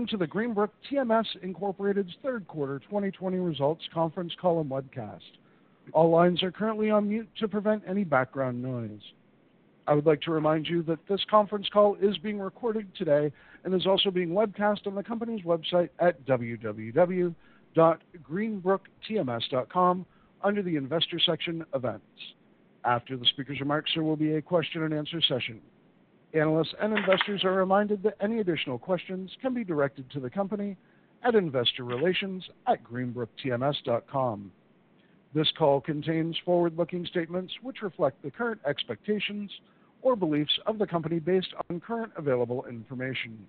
Welcome to the Greenbrook TMS Incorporated's third quarter 2020 results conference call and webcast. All lines are currently on mute to prevent any background noise. I would like to remind you that this conference call is being recorded today and is also being webcast on the company's website at www.greenbrooktms.com under the investor section events. After the speaker's remarks, there will be a question and answer session. Analysts and investors are reminded that any additional questions can be directed to the company at investorrelations@greenbrooktms.com. This call contains forward-looking statements which reflect the current expectations or beliefs of the company based on current available information.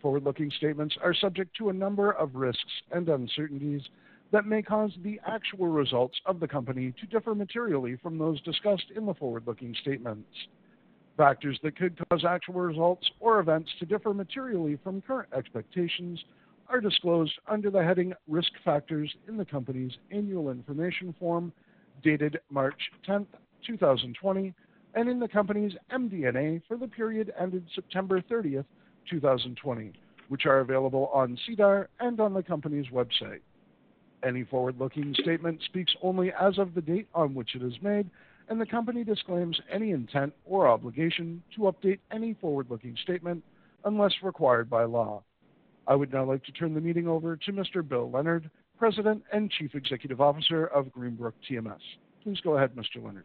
Forward-looking statements are subject to a number of risks and uncertainties that may cause the actual results of the company to differ materially from those discussed in the forward-looking statements. Factors that could cause actual results or events to differ materially from current expectations are disclosed under the heading Risk Factors in the company's annual information form dated March 10, 2020, and in the company's MD&A for the period ended September 30, 2020, which are available on SEDAR and on the company's website. Any forward-looking statement speaks only as of the date on which it is made, and the company disclaims any intent or obligation to update any forward-looking statement unless required by law. I would now like to turn the meeting over to Mr. Bill Leonard, President and Chief Executive Officer of Greenbrook TMS. Please go ahead, Mr. Leonard.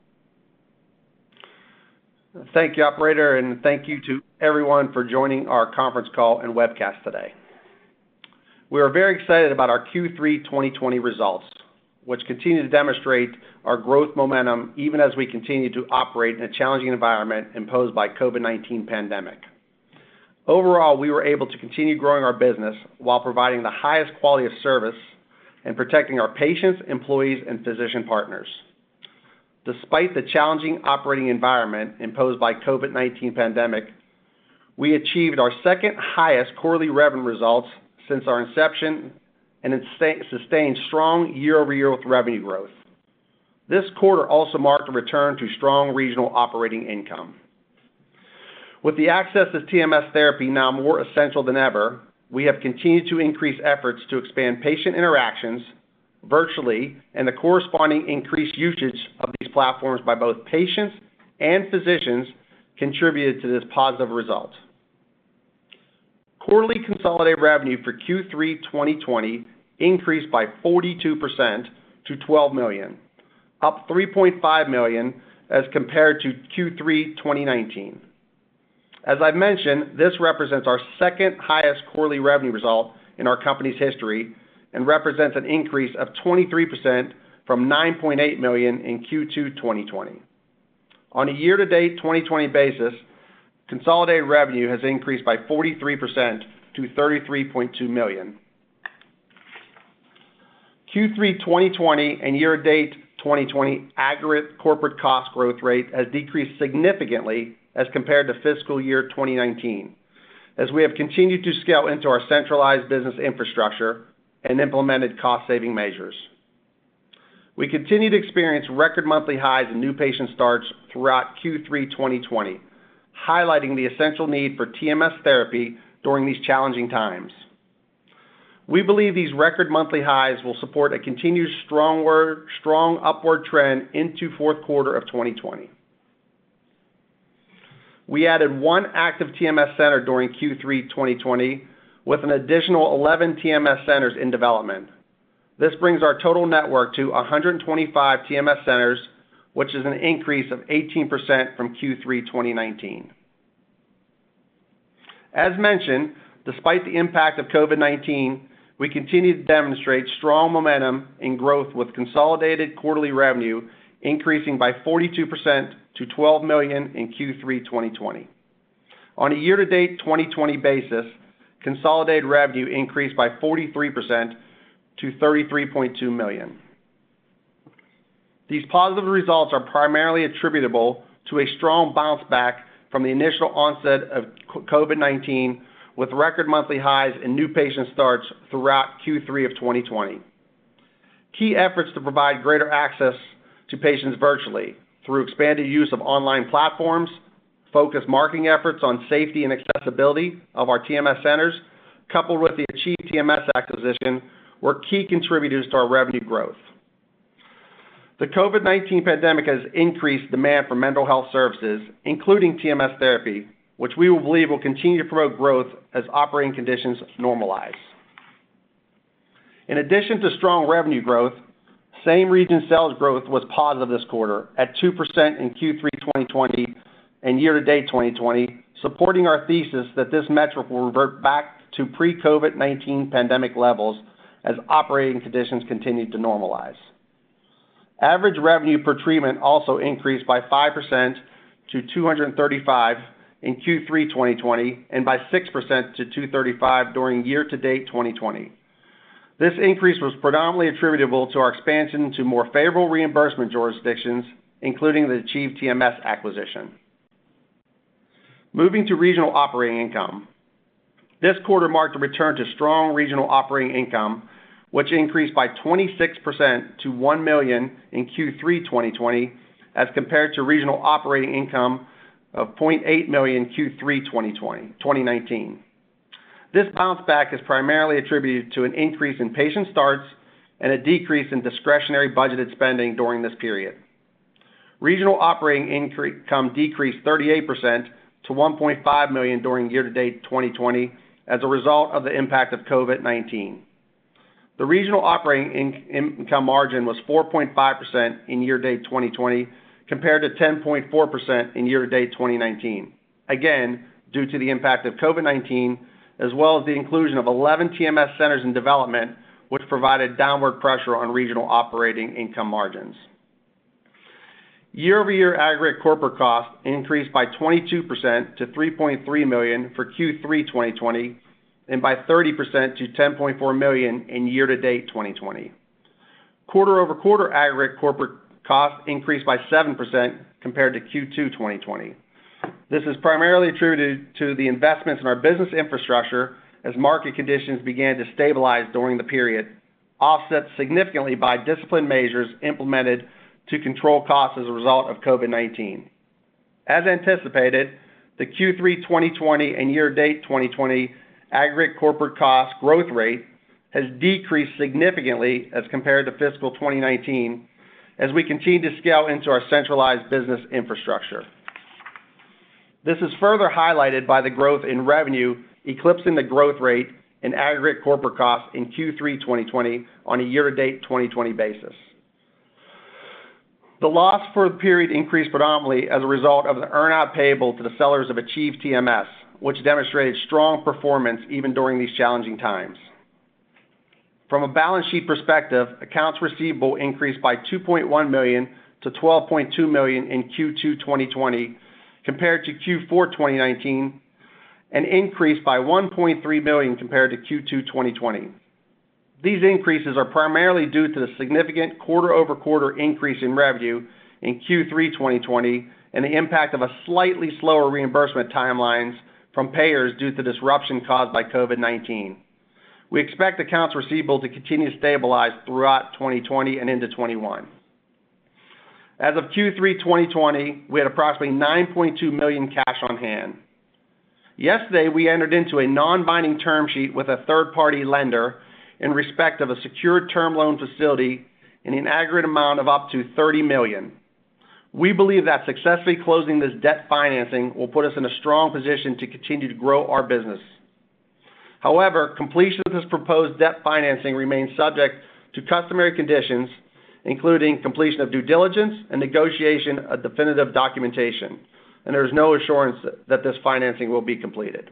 Thank you, operator, and thank you to everyone for joining our conference call and webcast today. We are very excited about our Q3 2020 results, which continue to demonstrate our growth momentum even as we continue to operate in a challenging environment imposed by COVID-19 pandemic. Overall, we were able to continue growing our business while providing the highest quality of service and protecting our patients, employees, and physician partners. Despite the challenging operating environment imposed by COVID-19 pandemic, we achieved our second highest quarterly revenue results since our inception and sustained strong year-over-year revenue growth. This quarter also marked a return to strong regional operating income. With the access to TMS therapy now more essential than ever, we have continued to increase efforts to expand patient interactions virtually and the corresponding increased usage of these platforms by both patients and physicians contributed to this positive result. Quarterly consolidated revenue for Q3 2020 increased by 42% to 12 million, up 3.5 million as compared to Q3 2019. As I've mentioned, this represents our second highest quarterly revenue result in our company's history and represents an increase of 23% from 9.8 million in Q2 2020. On a year-to-date 2020 basis, consolidated revenue has increased by 43% to 33.2 million. Q3 2020 and year-to-date 2020 aggregate corporate cost growth rate has decreased significantly as compared to fiscal year 2019, as we have continued to scale into our centralized business infrastructure and implemented cost-saving measures. We continue to experience record monthly highs in new patient starts throughout Q3 2020, highlighting the essential need for TMS therapy during these challenging times. We believe these record monthly highs will support a continued strong upward trend into fourth quarter of 2020. We added one active TMS center during Q3 2020 with an additional 11 TMS centers in development. This brings our total network to 125 TMS centers, which is an increase of 18% from Q3 2019. As mentioned, despite the impact of COVID-19, we continue to demonstrate strong momentum in growth with consolidated quarterly revenue increasing by 42% to 12 million in Q3 2020. On a year-to-date 2020 basis, consolidated revenue increased by 43% to 33.2 million. These positive results are primarily attributable to a strong bounce back from the initial onset of COVID-19, with record monthly highs in new patient starts throughout Q3 of 2020. Key efforts to provide greater access to patients virtually through expanded use of online platforms, focused marketing efforts on safety and accessibility of our TMS centers, coupled with the Achieve TMS acquisition, were key contributors to our revenue growth. The COVID-19 pandemic has increased demand for mental health services, including TMS therapy, which we will believe will continue to promote growth as operating conditions normalize. In addition to strong revenue growth, same-region sales growth was positive this quarter at 2% in Q3 2020 and year-to-date 2020, supporting our thesis that this metric will revert back to pre-COVID-19 pandemic levels as operating conditions continue to normalize. Average revenue per treatment also increased by 5% to $235 in Q3 2020 and by 6% to 235 during year-to-date 2020. This increase was predominantly attributable to our expansion to more favorable reimbursement jurisdictions, including the Achieve TMS acquisition. Moving to regional operating income. This quarter marked a return to strong regional operating income, which increased by 26% to 1 million in Q3 2020 as compared to regional operating income of 0.8 million Q3 2019. This bounce back is primarily attributed to an increase in patient starts and a decrease in discretionary budgeted spending during this period. Regional operating income decreased 38% to 1.5 million during year-to-date 2020 as a result of the impact of COVID-19. The regional operating income margin was 4.5% in year-to-date 2020 compared to 10.4% in year-to-date 2019, again, due to the impact of COVID-19, as well as the inclusion of 11 TMS centers in development, which provided downward pressure on regional operating income margins. Year-over-year aggregate corporate costs increased by 22% to 3.3 million for Q3 2020 and by 30% to 10.4 million in year-to-date 2020. Quarter-over-quarter aggregate corporate costs increased by 7% compared to Q2 2020. This is primarily attributed to the investments in our business infrastructure as market conditions began to stabilize during the period, offset significantly by disciplined measures implemented to control costs as a result of COVID-19. As anticipated, the Q3 2020 and year-to-date 2020 aggregate corporate cost growth rate has decreased significantly as compared to fiscal 2019 as we continue to scale into our centralized business infrastructure. This is further highlighted by the growth in revenue eclipsing the growth rate in aggregate corporate costs in Q3 2020 on a year-to-date 2020 basis. The loss for the period increased predominantly as a result of the earn-out payable to the sellers of Achieve TMS, which demonstrated strong performance even during these challenging times. From a balance sheet perspective, accounts receivable increased by 2.1 million to 12.2 million in Q2 2020 compared to Q4 2019, and increased by 1.3 million compared to Q2 2020. These increases are primarily due to the significant quarter-over-quarter increase in revenue in Q3 2020 and the impact of a slightly slower reimbursement timelines from payers due to disruption caused by COVID-19. We expect accounts receivable to continue to stabilize throughout 2020 and into 2021. As of Q3 2020, we had approximately 9.2 million cash on hand. Yesterday, we entered into a non-binding term sheet with a third-party lender in respect of a secured term loan facility in an aggregate amount of up to 30 million. We believe that successfully closing this debt financing will put us in a strong position to continue to grow our business. However, completion of this proposed debt financing remains subject to customary conditions, including completion of due diligence and negotiation of definitive documentation, and there is no assurance that this financing will be completed.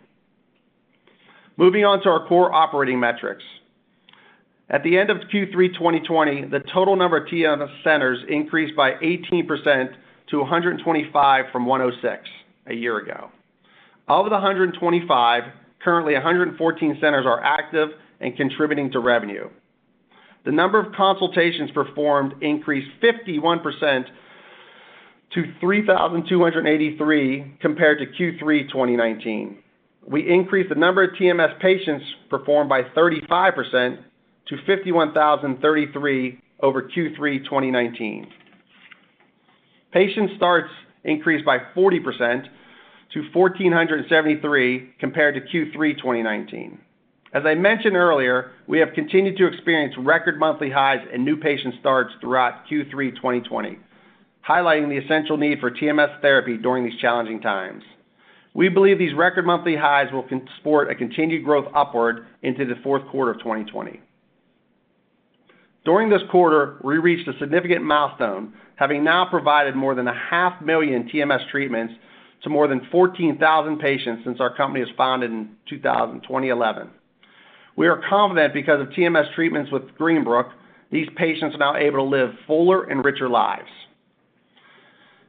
Moving on to our core operating metrics. At the end of Q3 2020, the total number of TMS centers increased by 18% to 125 from 106 a year ago. Of the 125, currently 114 centers are active and contributing to revenue. The number of consultations performed increased 51% to 3,283 compared to Q3 2019. We increased the number of TMS patients performed by 35% to 51,033 over Q3 2019. Patient starts increased by 40% to 1,473 compared to Q3 2019. As I mentioned earlier, we have continued to experience record monthly highs in new patient starts throughout Q3 2020, highlighting the essential need for TMS therapy during these challenging times. We believe these record monthly highs will support a continued growth upward into the fourth quarter of 2020. During this quarter, we reached a significant milestone, having now provided more than 500,000 TMS treatments to more than 14,000 patients since our company was founded in 2011. We are confident because of TMS treatments with Greenbrook, these patients are now able to live fuller and richer lives.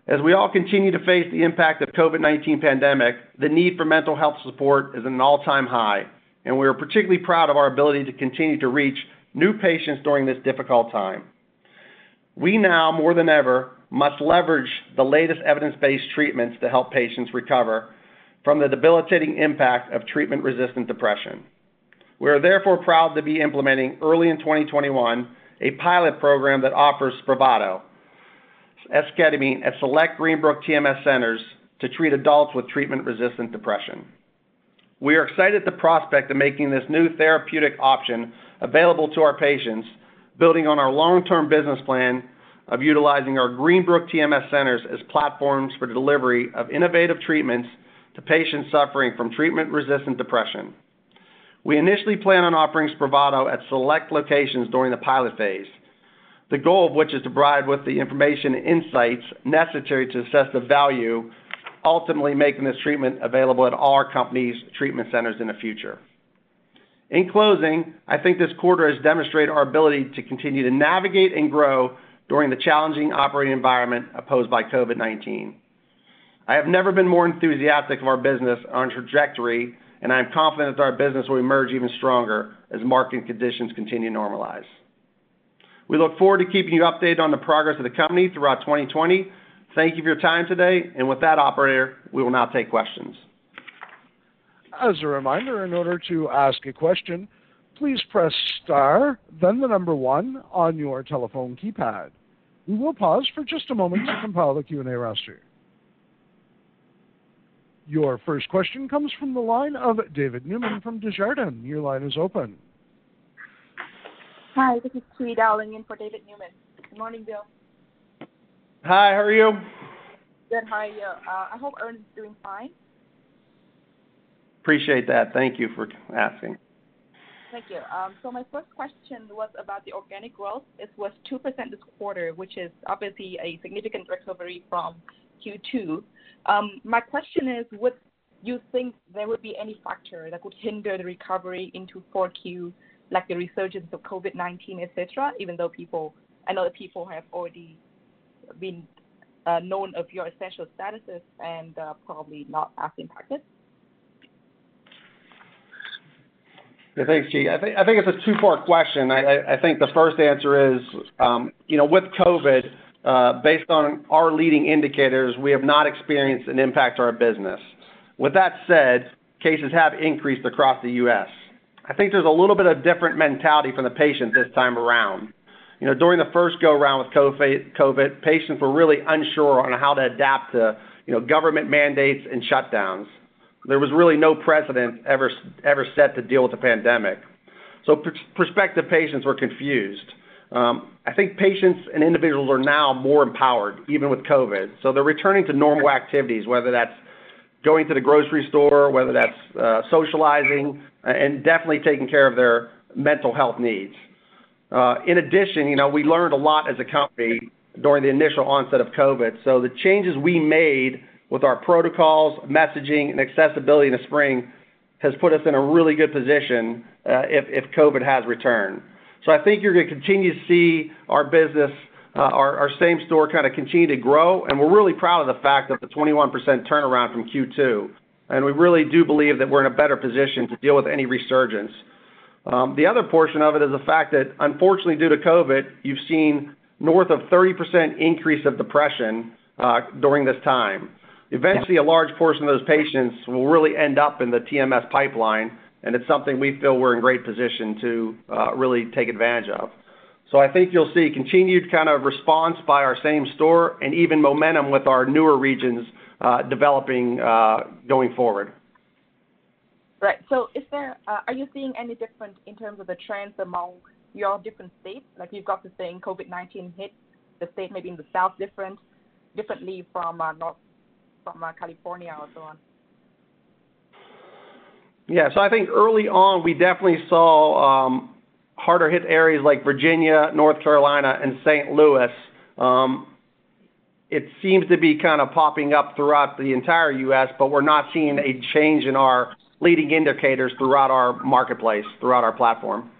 As we all continue to face the impact of COVID-19 pandemic, the need for mental health support is at an all-time high, and we are particularly proud of our ability to continue to reach new patients during this difficult time. We now, more than ever, must leverage the latest evidence-based treatments to help patients recover from the debilitating impact of treatment-resistant depression. We are therefore proud to be implementing early in 2021 a pilot program that offers Spravato, esketamine at select Greenbrook TMS centers to treat adults with treatment-resistant depression. We are excited at the prospect of making this new therapeutic option available to our patients, building on our long-term business plan of utilizing our Greenbrook TMS centers as platforms for delivery of innovative treatments to patients suffering from treatment-resistant depression. We initially plan on offering Spravato at select locations during the pilot phase, the goal of which is to provide with the information and insights necessary to assess the value, ultimately making this treatment available at all our company's treatment centers in the future. In closing, I think this quarter has demonstrated our ability to continue to navigate and grow during the challenging operating environment posed by COVID-19. I have never been more enthusiastic of our business on trajectory, and I am confident that our business will emerge even stronger as market conditions continue to normalize. We look forward to keeping you updated on the progress of the company throughout 2020. Thank you for your time today. And with that, operator, we will now take questions. As a reminder, in order to ask a question, please press star, then the number one on your telephone keypad. We will pause for just a moment to compile the Q&A roster. Your first question comes from the line of David Newman from Desjardins. Your line is open. Hi, this is Thuy dialing in for David Newman. Good morning, Bill. Hi, how are you? Good. How are you? Uh, I hope Ernest is doing fine. Appreciate that. Thank you for asking. Thank you. Um so my first question was about the organic growth. It was 2% this quarter, which is obviously a significant recovery from Q2. Um, my question is, would you think there would be any factor that could hinder the recovery into 4Q, like the resurgence of COVID-19, et cetera, even though people I know that people have already been uh, known of your essential statuses and uh, probably not as impacted? Thanks, Thuy. I think it's a two-part question. I think the first answer is, um, you know, with COVID, uh, based on our leading indicators, we have not experienced an impact to our business. With that said, cases have increased across the U.S. I think there's a little bit of different mentality from the patient this time around. You know, during the first go-around with COVID, patients were really unsure on how to adapt to you know, government mandates and shutdowns. There was really no precedent ever set to deal with the pandemic. So, prospective patients were confused. Um, I think patients and individuals are now more empowered, even with COVID. So they're returning to normal activities, whether that's going to the grocery store, whether that's uh, socializing, uh, and definitely taking care of their mental health needs. Uh, in addition, you know, we learned a lot as a company during the initial onset of COVID. So the changes we made with our protocols, messaging, and accessibility in the spring has put us in a really good position uh, if COVID has returned. So I think you're going to continue to see our business, uh, our same store kind of continue to grow, and we're really proud of the fact that the 21% turnaround from Q2. and we really do believe that we're in a better position to deal with any resurgence. Um, the other portion of it is the fact that, unfortunately, due to COVID, you've seen north of 30% increase of depression uh, during this time. Eventually, a large portion of those patients will really end up in the TMS pipeline, and it's something we feel we're in great position to uh, really take advantage of. So I think you'll see continued kind of response by our same store and even momentum with our newer regions uh, developing uh, going forward. Right. So are you seeing any difference in terms of the trends among your different states? Like you've got the same COVID-19 hit, the state maybe in the south differently from California or so on? Yeah. So I think early on, we definitely saw harder hit areas like Virginia, North Carolina, and St. Louis. It seems to be kind of popping up throughout the entire U.S., but we're not seeing a change in our leading indicators throughout our marketplace, throughout our platform.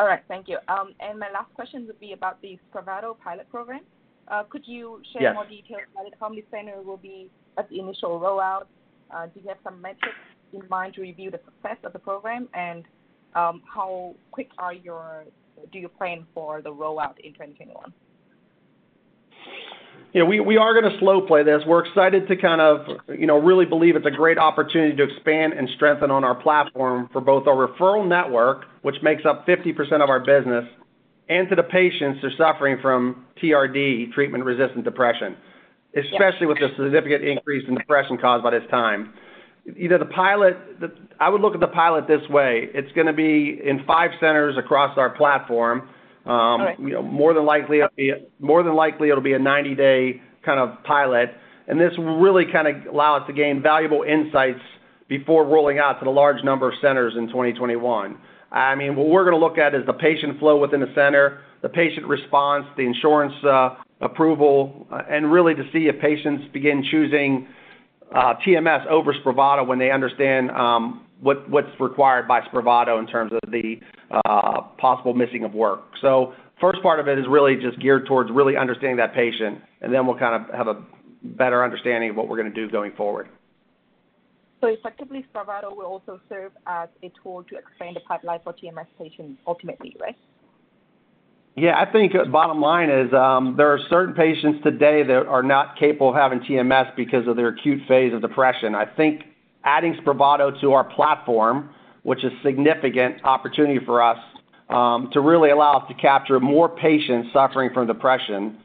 All right. Thank you. Um, and my last question would be about the Spravato pilot program. Could you share- Yes more details about it? How many centers will be at the initial rollout? Do you have some metrics in mind to review the success of the program? And um how quick are your uh do you plan for the rollout in 2021? Yeah, we we are going to slow play this. We're excited to kind of you know, really believe it's a great opportunity to expand and strengthen on our platform for both our referral network, which makes up 50% of our business, and to the patients who are suffering from TRD, treatment-resistant depression. Especially with the significant increase in depression caused by this time. Either the pilot, I would look at the pilot this way. It's going to be in five centers across our platform. Um, right. More than likely, it'll be a 90-day kind of pilot. And this will really kind of allow us to gain valuable insights before rolling out to the large number of centers in 2021. I mean, what we're going to look at is the patient flow within the center, the patient response, the insurance uh, approval, uh, and really to see if patients begin choosing uh, TMS over Spravato when they understand um, what's required by Spravato in terms of the possible missing of work. So First part of it is really just geared towards really understanding that patient, and then we'll kind of have a better understanding of what we're going to do going forward. So effectively, Spravato will also serve as a tool to expand the pipeline for TMS patients ultimately, right? Yeah, I think uh, bottom line is, um, there are certain patients today that are not capable of having TMS because of their acute phase of depression. I think adding Spravato to our platform, which is a significant opportunity for us, um, to really allow us to capture more patients suffering from depression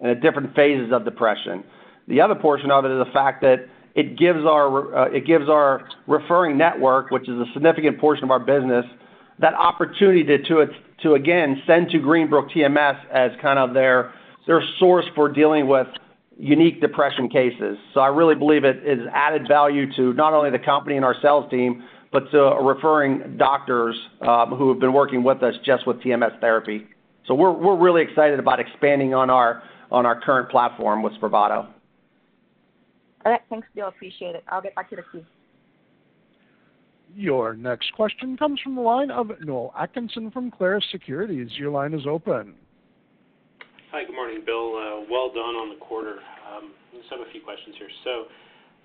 and at different phases of depression. The other portion of it is the fact that it gives our uh it gives our referring network, which is a significant portion of our business, that opportunity to, to again, send to Greenbrook TMS as kind of their source for dealing with unique depression cases. So I really believe it is added value to not only the company and our sales team, but to referring doctors who have been working with us just with TMS therapy. So we're we're really excited about expanding on our on our current platform with Spravato. All right. Thanks, Bill. Appreciate it. I'll get back to the queue. Your next question comes from the line of Noel Atkinson from Clarus Securities. Your line is open. Hi. Good morning, Bill. Uh, well done on the quarter. Um, I just have a few questions here. So,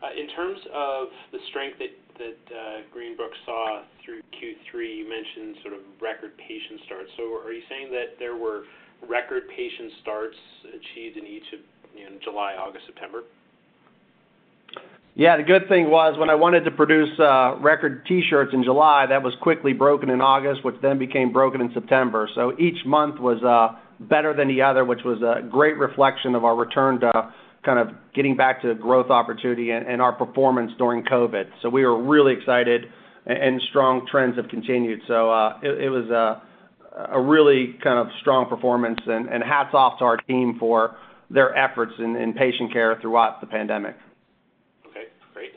uh, in terms of the strength that uh, Greenbrook saw through Q3, you mentioned sort of record patient starts. So, are you saying that there were record patient starts achieved in each of July, August, September? Yeah. The good thing was when I wanted to produce record T-shirts in July, that was quickly broken in August, which then became broken in September. So each month was better than the other, which was a great reflection of our return to kind of getting back to growth opportunity and our performance during COVID. So we were really excited, and strong trends have continued. So uh, it was a really kind of strong performance, and hats off to our team for their efforts in patient care throughout the pandemic. Okay, great.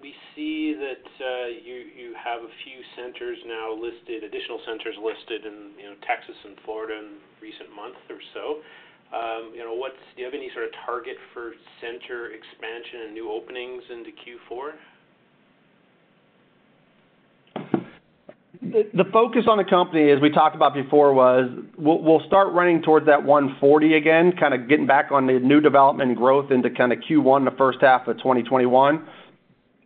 We see that uh, you you have a few centers now listed, additional centers listed in you know, Texas and Florida in recent months or so. Um, you know, what's do you have any sort of target for center expansion and new openings into Q4? The focus on the company, as we talked about before, was we'll start running towards that 140 again, kind of getting back on the new development growth into kind of Q1, the first half of 2021.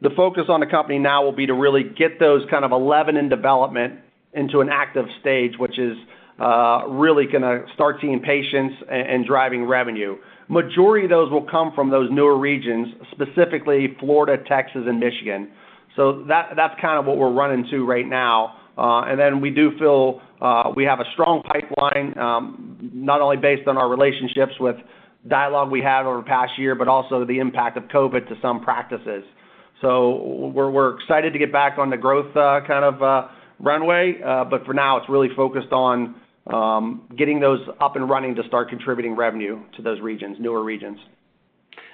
The focus on the company now will be to really get those kind of 11 in development into an active stage, which is uh, really going to start seeing patients and driving revenue. Majority of those will come from those newer regions, specifically Florida, Texas, and Michigan. So that's kind of what we're running to right now. Uh, and then we do feel uh, we have a strong pipeline, um, not only based on our relationships with dialogue we had over the past year, but also the impact of COVID to some practices. So we're excited to get back on the growth uh, kind of uh, runway. Uh but for now, it's really focused on um, getting those up and running to start contributing revenue to those regions, newer regions.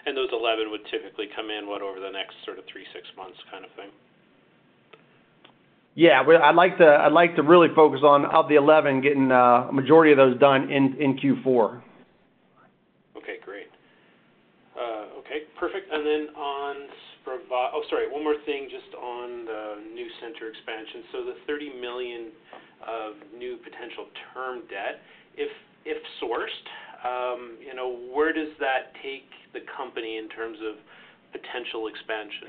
And those 11 would typically come in, what, over the next sort of three, six months kind of thing? Yeah. I'd like to really focus on, of the 11, getting uh, a majority of those done in Q4. Okay, great. Okay, perfect. And then on Spravato, oh, sorry, one more thing just on the new center expansion. So the 30 million of new potential term debt, if if sourced, um, you know, where does that take the company in terms of potential expansion?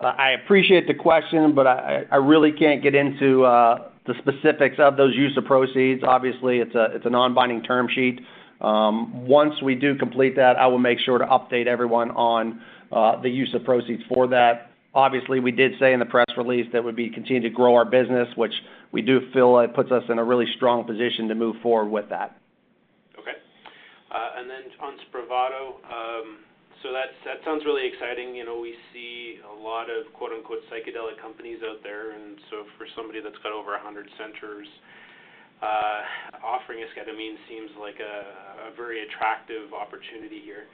I appreciate the question, but I I really can't get into the specifics of those use of proceeds. Obviously, it's a non-binding term sheet. Um, once we do complete that, I will make sure to update everyone on uh, the use of proceeds for that. Obviously, we did say in the press release that we'd be continuing to grow our business, which we do feel it puts us in a really strong position to move forward with that. Okay. Uh, and then on Spravato, um, so that sounds really exciting. You know, we see a lot of quote, unquote, "psychedelic companies" out there, and so for somebody that's got over 100 centers, Uh, offering esketamine seems like a very attractive opportunity here.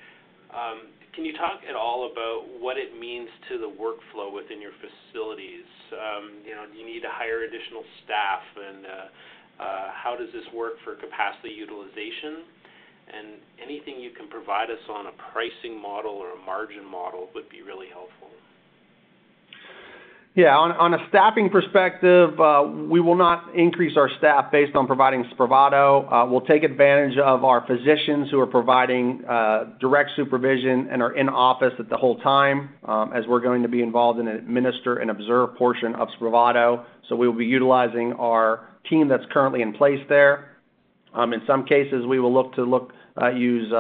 Um, can you talk at all about what it means to the workflow within your facilities? Um, you know, do you need to hire additional staff, and uh, uh, how does this work for capacity utilization? And anything you can provide us on a pricing model or a margin model would be really helpful. Yeah. On a staffing perspective, uh, we will not increase our staff based on providing Spravato. Uh, we'll take advantage of our physicians who are providing uh, direct supervision and are in office at the whole time, um, as we're going to be involved in an administer and observe portion of Spravato. So we will be utilizing our team that's currently in place there. Um, in some cases, we will look to look uh use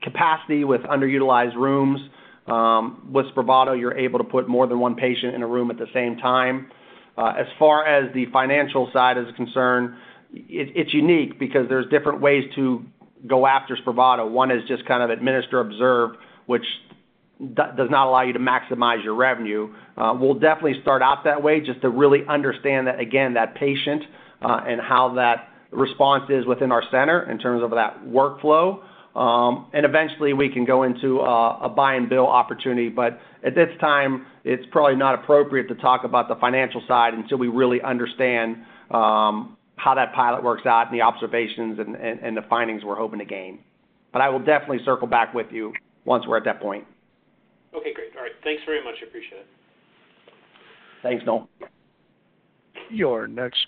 capacity with underutilized rooms. Um, with Spravato, you're able to put more than one patient in a room at the same time. Uh, as far as the financial side is concerned, it's unique because there's different ways to go after Spravato. One is just kind of administer, observe, which does not allow you to maximize your revenue. Uh, we'll definitely start out that way just to really understand that, again, that patient, uh, and how that response is within our center in terms of that workflow. Um, and eventually, we can go into a buy and bill opportunity. But at this time, it's probably not appropriate to talk about the financial side until we really understand um, how that pilot works out and the observations and the findings we're hoping to gain. But I will definitely circle back with you once we're at that point. Okay, great. All right. Thanks very much. I Appreciate it. Thanks, Noel. Your next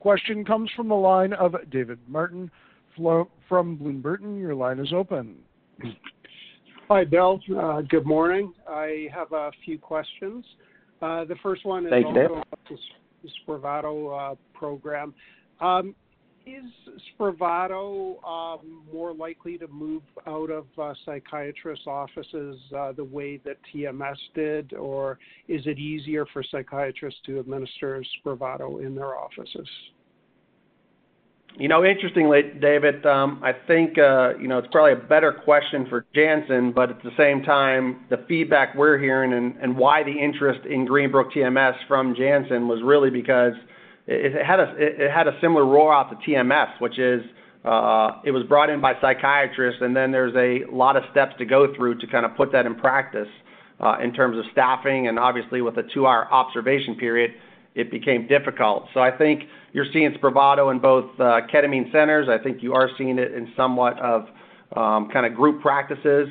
question comes from the line of David Martin from Bloom Burton. Your line is open. Hi, Bill. Uh, good morning. I have a few questions. Uh, the first one is. Thanks, Dave. Also about the Spravato uh, program. Um, is Spravato um, more likely to move out of psychiatrists' offices the way that TMS did, or is it easier for psychiatrists to administer Spravato in their offices? You know, interestingly, David, um, I think uh, you know, it's probably a better question for Janssen, but at the same time, the feedback we're hearing and why the interest in Greenbrook TMS from Janssen was really because it had a similar rollout to TMS, which is, uh, it was brought in by psychiatrists, and then there's a lot of steps to go through to kind of put that in practice, uh, in terms of staffing, and obviously with a two-hour observation period, it became difficult. So I think you're seeing Spravato in both uh, ketamine centers. I think you are seeing it in somewhat of um, kind of group practices.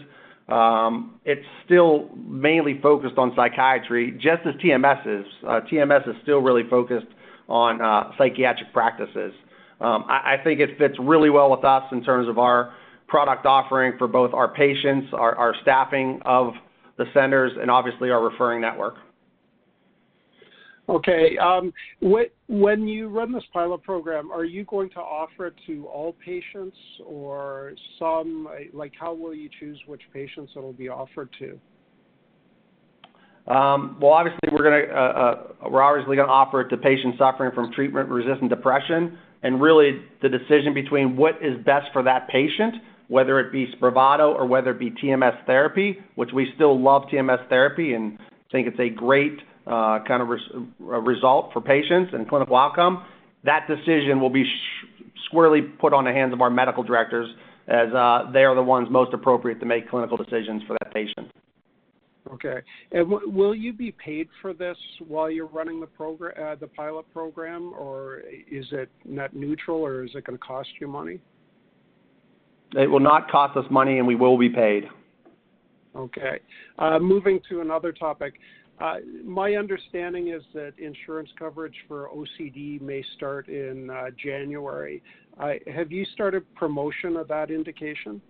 Um, it's still mainly focused on psychiatry, just as TMS is. Uh, TMS is still really focused on uh, psychiatric practices. Um, I think it fits really well with us in terms of our product offering for both our patients, our staffing of the centers, and obviously our referring network. Okay. um, When you run this pilot program, are you going to offer it to all patients or some? Like, how will you choose which patients it'll be offered to? Um, Well, obviously, we're gonna uh, uh, we're obviously going to offer it to patients suffering from treatment-resistant depression. And really, the decision between what is best for that patient, whether it be Spravato or whether it be TMS therapy, which we still love TMS therapy and think it's a great Uh, kind of uh, result for patients and clinical outcome, that decision will be squarely put on the hands of our medical directors as uh, they are the ones most appropriate to make clinical decisions for that patient. Okay. And will you be paid for this while you're running the pilot program, or is it net neutral, or is it gonna cost you money? It will not cost us money, and we will be paid. Okay. Moving to another topic. Uh, my understanding is that insurance coverage for OCD may start in uh, January. Have you started promotion of that indication?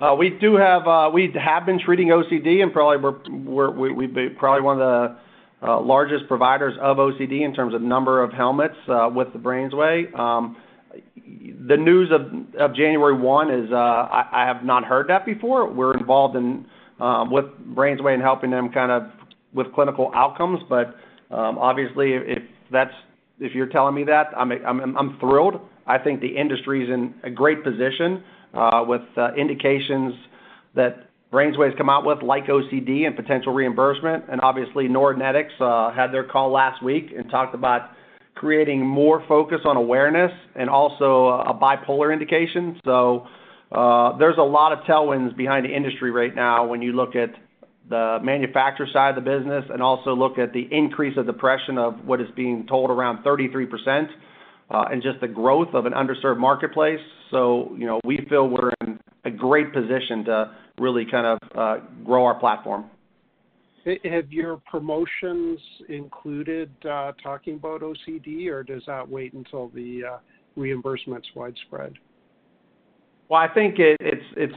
Uh, we do have we have been treating OCD, and probably we've been one of the largest providers of OCD in terms of number of helmets with the BrainsWay. Um, the news of January 1 is, I have not heard that before. We're involved Um, with BrainsWay and helping them kind of with clinical outcomes. But um, obviously, if that's if you're telling me that, I'm thrilled. I think the industry is in a great position uh, with uh, indications that BrainsWay's come out with, like OCD and potential reimbursement. And obviously, Neuronetics uh, had their call last week and talked about creating more focus on awareness and also a bipolar indication. Uh, there's a lot of tailwinds behind the industry right now when you look at the manufacturer side of the business and also look at the increase of depression of what is being told around 33%, uh, and just the growth of an underserved marketplace. So, you know, we feel we're in a great position to really kind of uh, grow our platform. Have your promotions included talking about OCD, or does that wait until the reimbursement's widespread? Well, I think it's.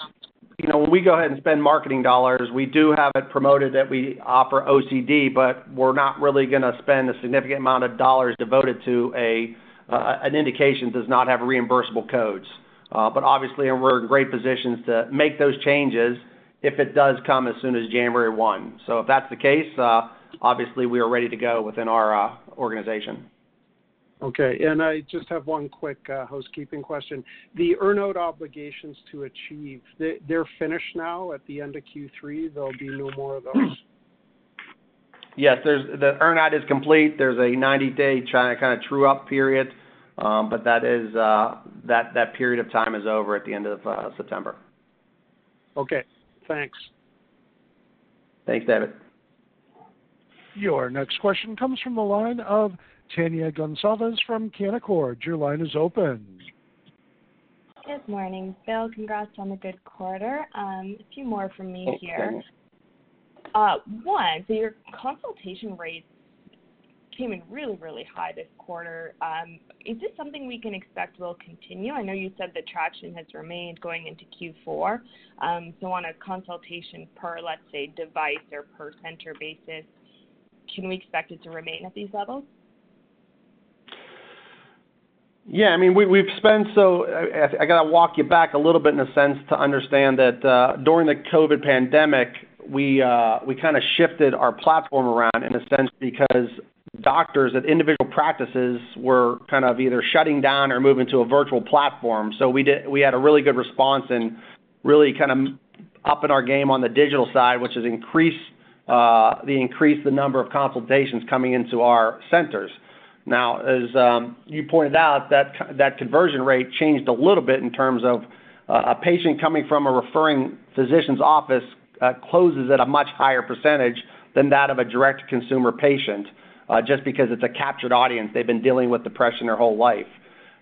You know, when we go ahead and spend marketing dollars, we do have it promoted that we offer OCD, but we're not really gonna spend a significant amount of dollars devoted to a uh, an indication does not have reimbursable codes. Uh, but obviously, we're in great positions to make those changes if it does come as soon as January 1. So if that's the case, uh, obviously we are ready to go within our organization. Okay. And I just have one quick uh, housekeeping question. The earn-out obligations to Achieve, they're finished now at the end of Q3? There'll be no more of those? Yes. The earn-out is complete. There's a 90-day kinda true-up period, um, but uh, that period of time is over at the end of uh, September. Okay. Thanks. Thanks, David. Your next question comes from the line of Tania Gonsalves from Canaccord. Your line is open. Good morning. Bill, congrats on the good quarter. Um, a few more from me here. Thanks, uh, One, so your consultation rates came in really, really high this quarter. Um, is this something we can expect will continue? I know you said the traction has remained going into Q4. Um, so On a consultation per, let's say, device or per center basis, can we expect it to remain at these levels? Yeah. I mean, we've spent so I gotta walk you back a little bit in a sense to understand that, during the COVID pandemic, we uh we kinda shifted our platform around in a sense because doctors at individual practices were kind of either shutting down or moving to a virtual platform. So we did we had a really good response and really kind of upping our game on the digital side, which has increased uh the number of consultations coming into our centers. Now, as um, you pointed out, that conversion rate changed a little bit in terms of uh, a patient coming from a referring physician's office uh, closes at a much higher percentage than that of a direct consumer patient, uh, just because it's a captured audience. They've been dealing with depression their whole life.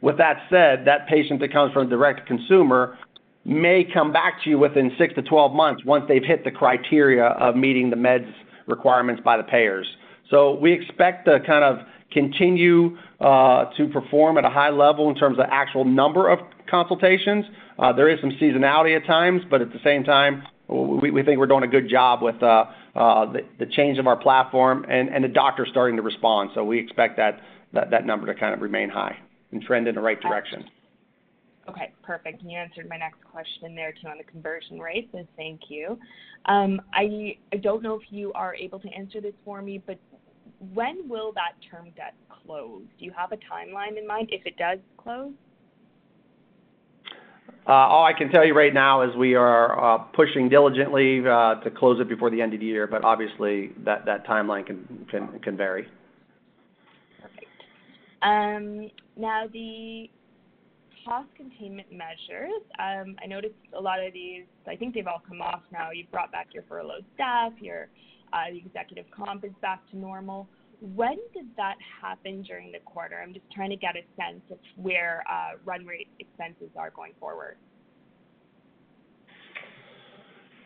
With that said, that patient that comes from a direct consumer may come back to you within six to 12 months once they've hit the criteria of meeting the meds requirements by the payers. So we expect the kind of continue uh, to perform at a high level in terms of actual number of consultations. Uh, there is some seasonality at times, but at the same time, we, think we're doing a good job with uh, the, change of our platform and, the doctors starting to respond. So we expect that, number to kind of remain high and trend in the right direction. Okay, perfect. You answered my next question there too on the conversion rate, so thank you. Um, I don't know if you are able to answer this for me, but when will that term debt close? Do you have a timeline in mind if it does close? Uh, all I can tell you right now is we are uh, pushing diligently uh, to close it before the end of the year, but obviously that, that timeline can, can, can vary. Perfect. Um, now, the cost containment measures, um, I noticed a lot of these, I think they've all come off now. You've brought back your furloughed staff, your uh, the executive comp is back to normal. When did that happen during the quarter? I'm just trying to get a sense of where uh, run rate expenses are going forward.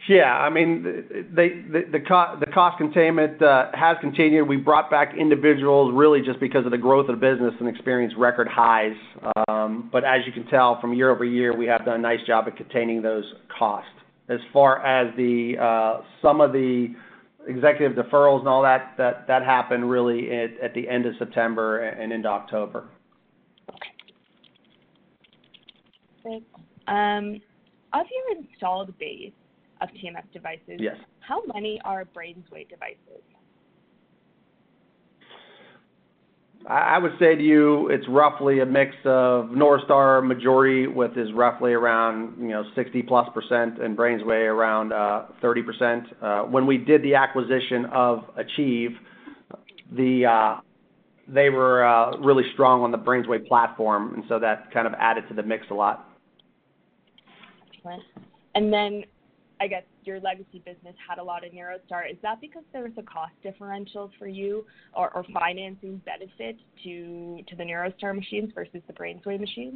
Yeah, I mean, the cost containment uh, has continued. We brought back individuals really just because of the growth of the business and experienced record highs. Um, but as you can tell from year-over-year, we have done a nice job at containing those costs. As far as the uh, some of the executive deferrals and all that, that that happened really at the end of September and into October. Okay. Um, of your installed base, of TMS devices. Yes. How many are BrainsWay devices? I would say to you, it's roughly a mix of NeuroStar majority, with is roughly around, you know, 60%+, and BrainsWay around 30%. Uh, uh, when we did the acquisition of Achieve, the uh, they were really strong on the BrainsWay platform, and so that kind of added to the mix a lot. Excellent. And then I guess your legacy business had a lot of NeuroStar. Is that because there was a cost differential for you or, or financing benefit to to the NeuroStar machines versus the BrainsWay machines?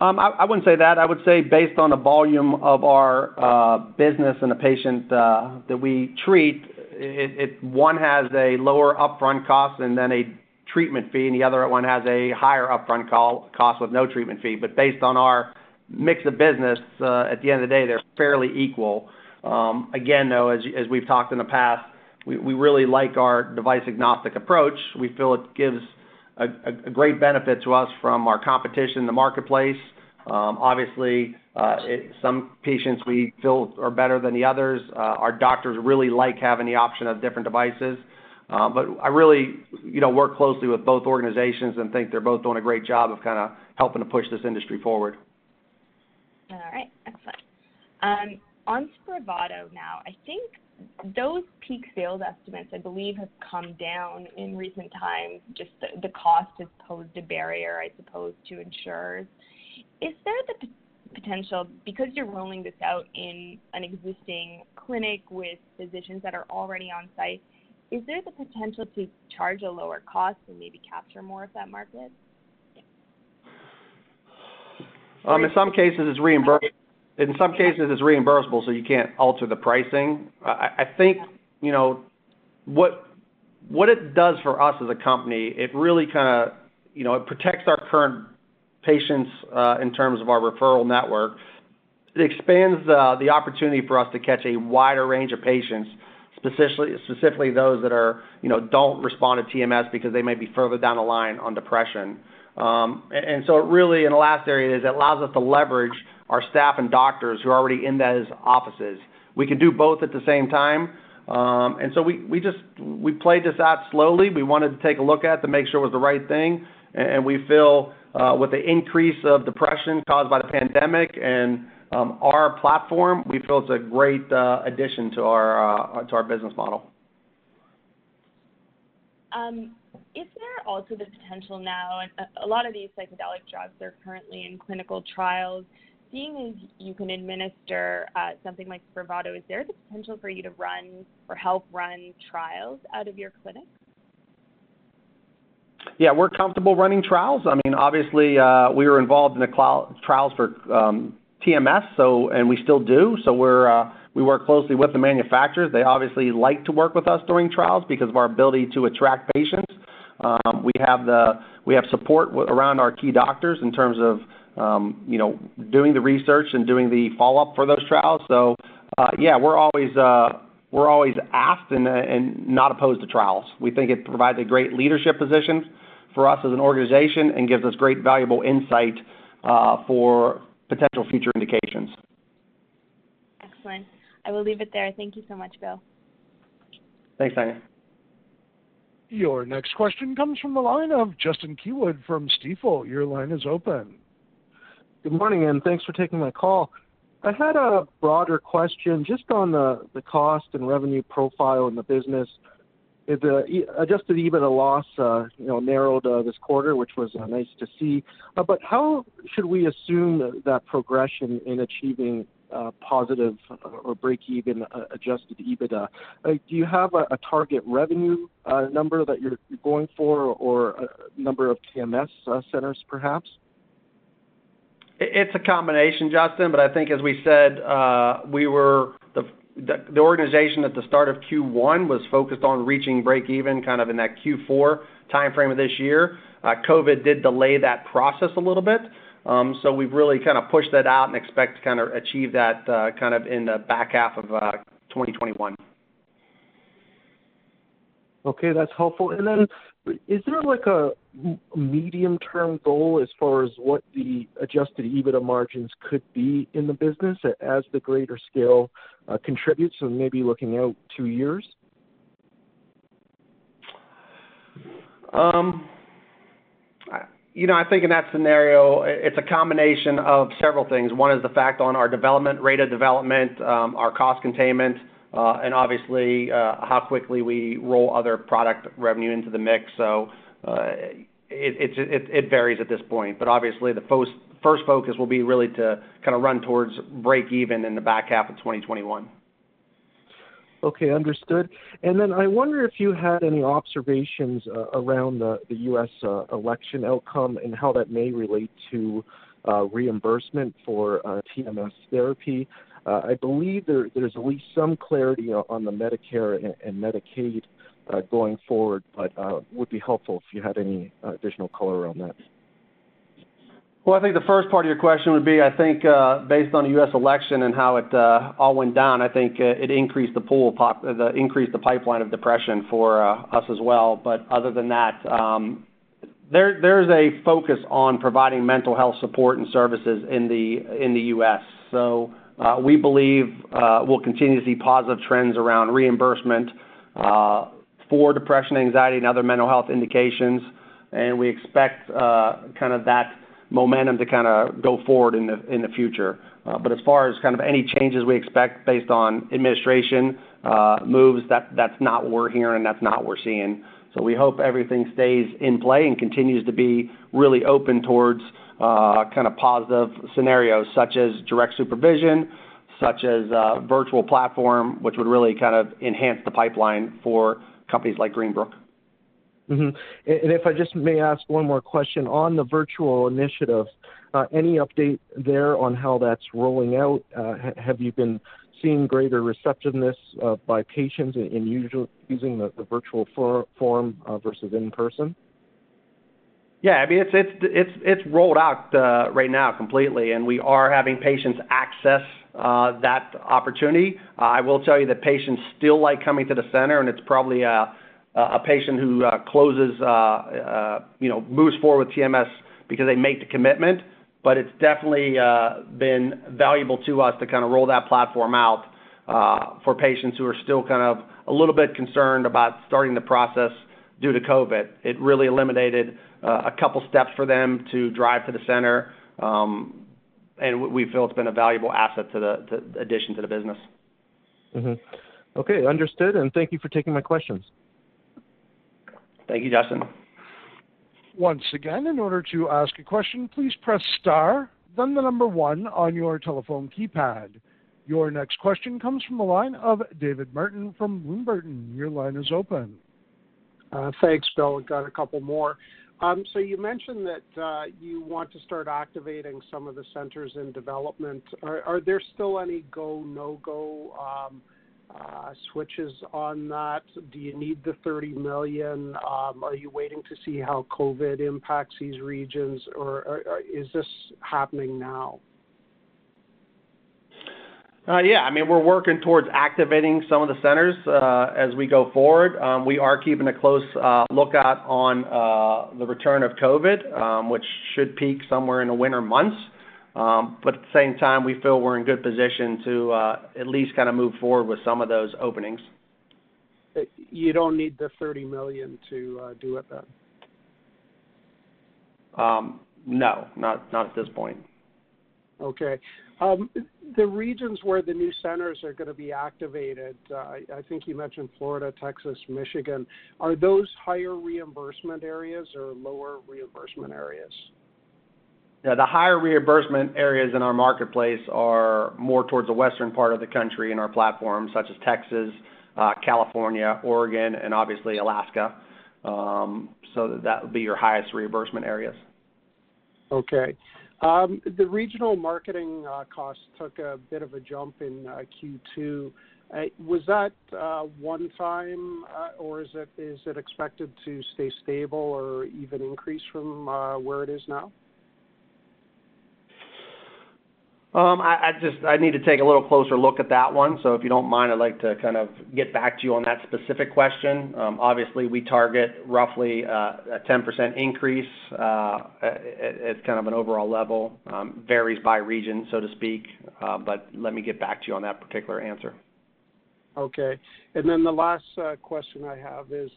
Um, I, I, wouldn't say that. I would say based on the volume of our uh, business and the patient uh, that we treat, it, it, one has a lower upfront cost and then a treatment fee, and the other one has a higher upfront call, cost with no treatment fee. But based on our mix of business, uh, at the end of the day, they're fairly equal. Um, again, though, as we've talked in the past, we really like our device-agnostic approach. We feel it gives a great benefit to us from our competition in the marketplace. Um, obviously, uh, some patients we feel are better than the others. Uh, our doctors really like having the option of different devices. But I really, you know, work closely with both organizations and think they're both doing a great job of kind of helping to push this industry forward. All right, excellent. Um, on Spravato now, I think those peak sales estimates, I believe, have come down in recent times. Just the, the cost has posed a barrier, I suppose, to insurers. Is there the potential, because you're rolling this out in an existing clinic with physicians that are already on site, is there the potential to charge a lower cost and maybe capture more of that market? Um, in some cases, it's reimbursed. In some cases, it's reimbursable, so you can't alter the pricing. I, I think, you know, what what it does for us as a company, it really kind of, you know, it protects our current patients uh, in terms of our referral network. It expands uh, the opportunity for us to catch a wider range of patients, specifically specifically those that are, you know, don't respond to TMS because they may be further down the line on depression. Um, and so really, in the last area, is it allows us to leverage our staff and doctors who are already in those offices. We can do both at the same time. Um, and so we, just we played this out slowly. We wanted to take a look at to make sure it was the right thing. And we feel uh, with the increase of depression caused by the pandemic and um, our platform, we feel it's a great uh, addition uh, to our business model. Um, is there also the potential now, and a lot of these psychedelic drugs are currently in clinical trials, seeing as you can administer uh, something like Spravato, is there the potential for you to run or help run trials out of your clinic? Yeah, we're comfortable running trials. I mean, obviously, we were involved in the trials for TMS, so and we still do. So we we work closely with the manufacturers. They obviously like to work with us during trials because of our ability to attract patients. Um, we have support around our key doctors in terms of, um, you know, doing the research and doing the follow-up for those trials. So, uh, yeah, we're always uh, asked uh, and not opposed to trials. We think it provides a great leadership position for us as an organization and gives us great, valuable insight for potential future indications. Excellent. I will leave it there. Thank you so much, Bill. Thanks, Tania. Your next question comes from the line of Justin Keywood from Stifel. Your line is open. Good morning, and thanks for taking my call. I had a broader question just on the cost and revenue profile in the business. The adjusted EBITDA loss, uh, you know, narrowed uh, this quarter, which was uh, nice to see. But how should we assume that progression in achieving Uh, positive or break-even uh, adjusted EBITDA? Uh, do you have a target revenue number that you're going for or a number of TMS centers, perhaps? It's a combination, Justin, but I think as we said, uh we were the the organization at the start of Q1 was focused on reaching break even kind of in that Q4 timeframe of this year. COVID did delay that process a little bit. Um, so we've really kind of pushed that out and expect to kind of achieve that uh, kind of in the back half of uh, 2021. Okay, that's helpful. And then is there like a medium-term goal as far as what the adjusted EBITDA margins could be in the business as the greater scale uh, contributes, so maybe looking out two years? Um, You know, I think in that scenario, it's a combination of several things. One is the fact on our development, rate of development, um, our cost containment, uh, and obviously, uh, how quickly we roll other product revenue into the mix. So, uh, it it's it varies at this point, but obviously, the first focus will be really to kind of run towards break even in the back half of 2021. Okay, understood. And then I wonder if you had any observations uh, around the U.S. Uh, election outcome and how that may relate to uh, reimbursement for TMS therapy. I believe there's at least some clarity on the Medicare and Medicaid going forward, but would be helpful if you had any additional color around that. Well, I think the first part of your question would be, I think, uh, based on the U.S. election and how it uh, all went down, I think uh, it increased the pipeline of depression for us as well. But other than that, um, there's a focus on providing mental health support and services in the U.S. So, we believe we'll continue to see positive trends around reimbursement for depression, anxiety, and other mental health indications. And we expect kind of that momentum to kind of go forward in the in the future. Uh, but as far as kind of any changes we expect based on administration uh, moves, that that's not what we're hearing, and that's not what we're seeing. So we hope everything stays in play and continues to be really open towards uh, kind of positive scenarios, such as direct supervision, such as virtual platform, which would really kind of enhance the pipeline for companies like Greenbrook. Mm-hmm. And if I just may ask one more question. On the virtual initiative, uh, any update there on how that's rolling out? Uh, have you been seeing greater receptiveness uh, by patients in using the virtual form versus in person? Yeah, I mean, it's rolled out right now completely, and we are having patients access that opportunity. I will tell you that patients still like coming to the center, and it's probably a patient who uh, closes, uh, uh, you know, moves forward with TMS because they make the commitment. But it's definitely been valuable to us to kind of roll that platform out for patients who are still kind of a little bit concerned about starting the process due to COVID. It really eliminated a couple steps for them to drive to the center, um, and we feel it's been a valuable asset to the addition to the business. Mm-hmm. Okay, understood, and thank you for taking my questions. Thank you, Justin. Once again, in order to ask a question, please press star, then the number one on your telephone keypad. Your next question comes from the line of David Martin from Bloom Burton. Your line is open. Uh, thanks, Bill. We've got a couple more. Um, so you mentioned that uh, you want to start activating some of the centers in development. Are, are there still any go no go um, uh, switches on that? Do you need the 30 million? Um, are you waiting to see how COVID impacts these regions, or, or, or is this happening now? Uh, yeah, I mean, we're working towards activating some of the centers uh, as we go forward. Um, we are keeping a close uh, lookout on uh, the return of COVID, um, which should peak somewhere in the winter months. Um, but at the same time, we feel we're in good position to uh, at least kind of move forward with some of those openings. You don't need the 30 million to uh, do it then? Um, no, not not at this point. Okay. Um, the regions where the new centers are going to be activated, uh, I think you mentioned Florida, Texas, Michigan. Are those higher reimbursement areas or lower reimbursement areas? The higher reimbursement areas in our marketplace are more towards the western part of the country in our platform, such as Texas, uh, California, Oregon, and obviously Alaska. Um, so that would be your highest reimbursement areas. Okay. Um, the regional marketing uh, costs took a bit of a jump in uh, Q2. Uh, was that one time, or is it expected to stay stable or even increase from where it is now? Um, I just I need to take a little closer look at that one. So if you don't mind, I'd like to kind of get back to you on that specific question. Um, obviously, we target roughly uh, a 10% increase uh, at kind of an overall level. Um, varies by region, so to speak, uh, but let me get back to you on that particular answer. Okay. And then the last uh, question I have is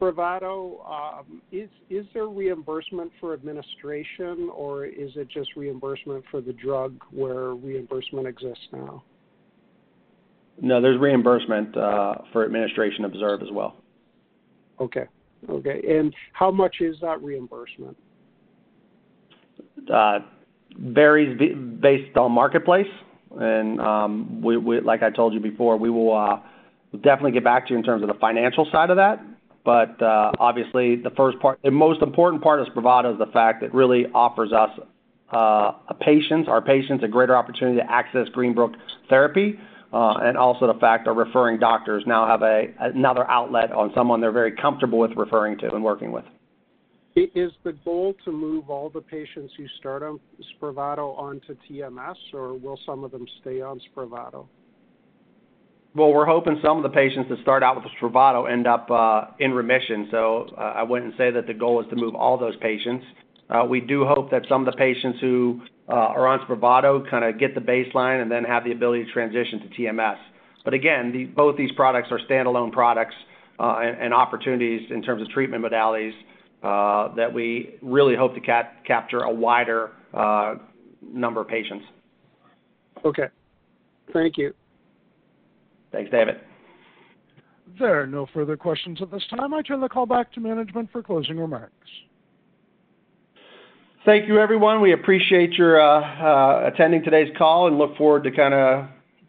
Spravato, um, is, is there reimbursement for administration or is it just reimbursement for the drug where reimbursement exists now? No, there's reimbursement uh, for administration observed as well. Okay. Okay. And how much is that reimbursement? Uh, varies based on marketplace. And um, we, we, like I told you before, we will uh, definitely get back to you in terms of the financial side of that. But uh, obviously, the first part, the most important part of Spravato is the fact that really offers us uh, a patients, our patients, a greater opportunity to access Greenbrook therapy, uh, and also the fact our referring doctors now have a another outlet on someone they're very comfortable with referring to and working with. Is the goal to move all the patients who start on Spravato onto TMS, or will some of them stay on Spravato? Well, we're hoping some of the patients that start out with Spravato end up uh, in remission. So uh, I wouldn't say that the goal is to move all those patients. Uh, we do hope that some of the patients who are on Spravato kind of get the baseline and then have the ability to transition to TMS. But again, both these products are standalone products and, opportunities in terms of treatment modalities that we really hope to capture a wider uh, number of patients. Okay. Thank you. Thanks, David. There are no further questions at this time. I turn the call back to management for closing remarks. Thank you, everyone. We appreciate your uh, attending today's call and look forward to kind of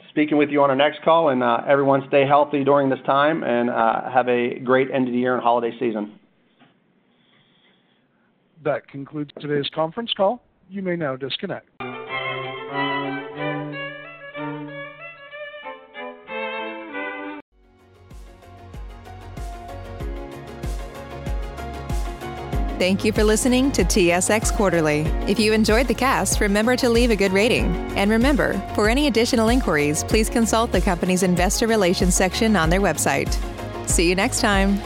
speaking with you on our next call. And everyone stay healthy during this time and have a great end of the year and holiday season. That concludes today's conference call. You may now disconnect. Thank you for listening to TSX Quarterly. If you enjoyed the cast, remember to leave a good rating. And remember, for any additional inquiries, please consult the company's investor relations section on their website. See you next time.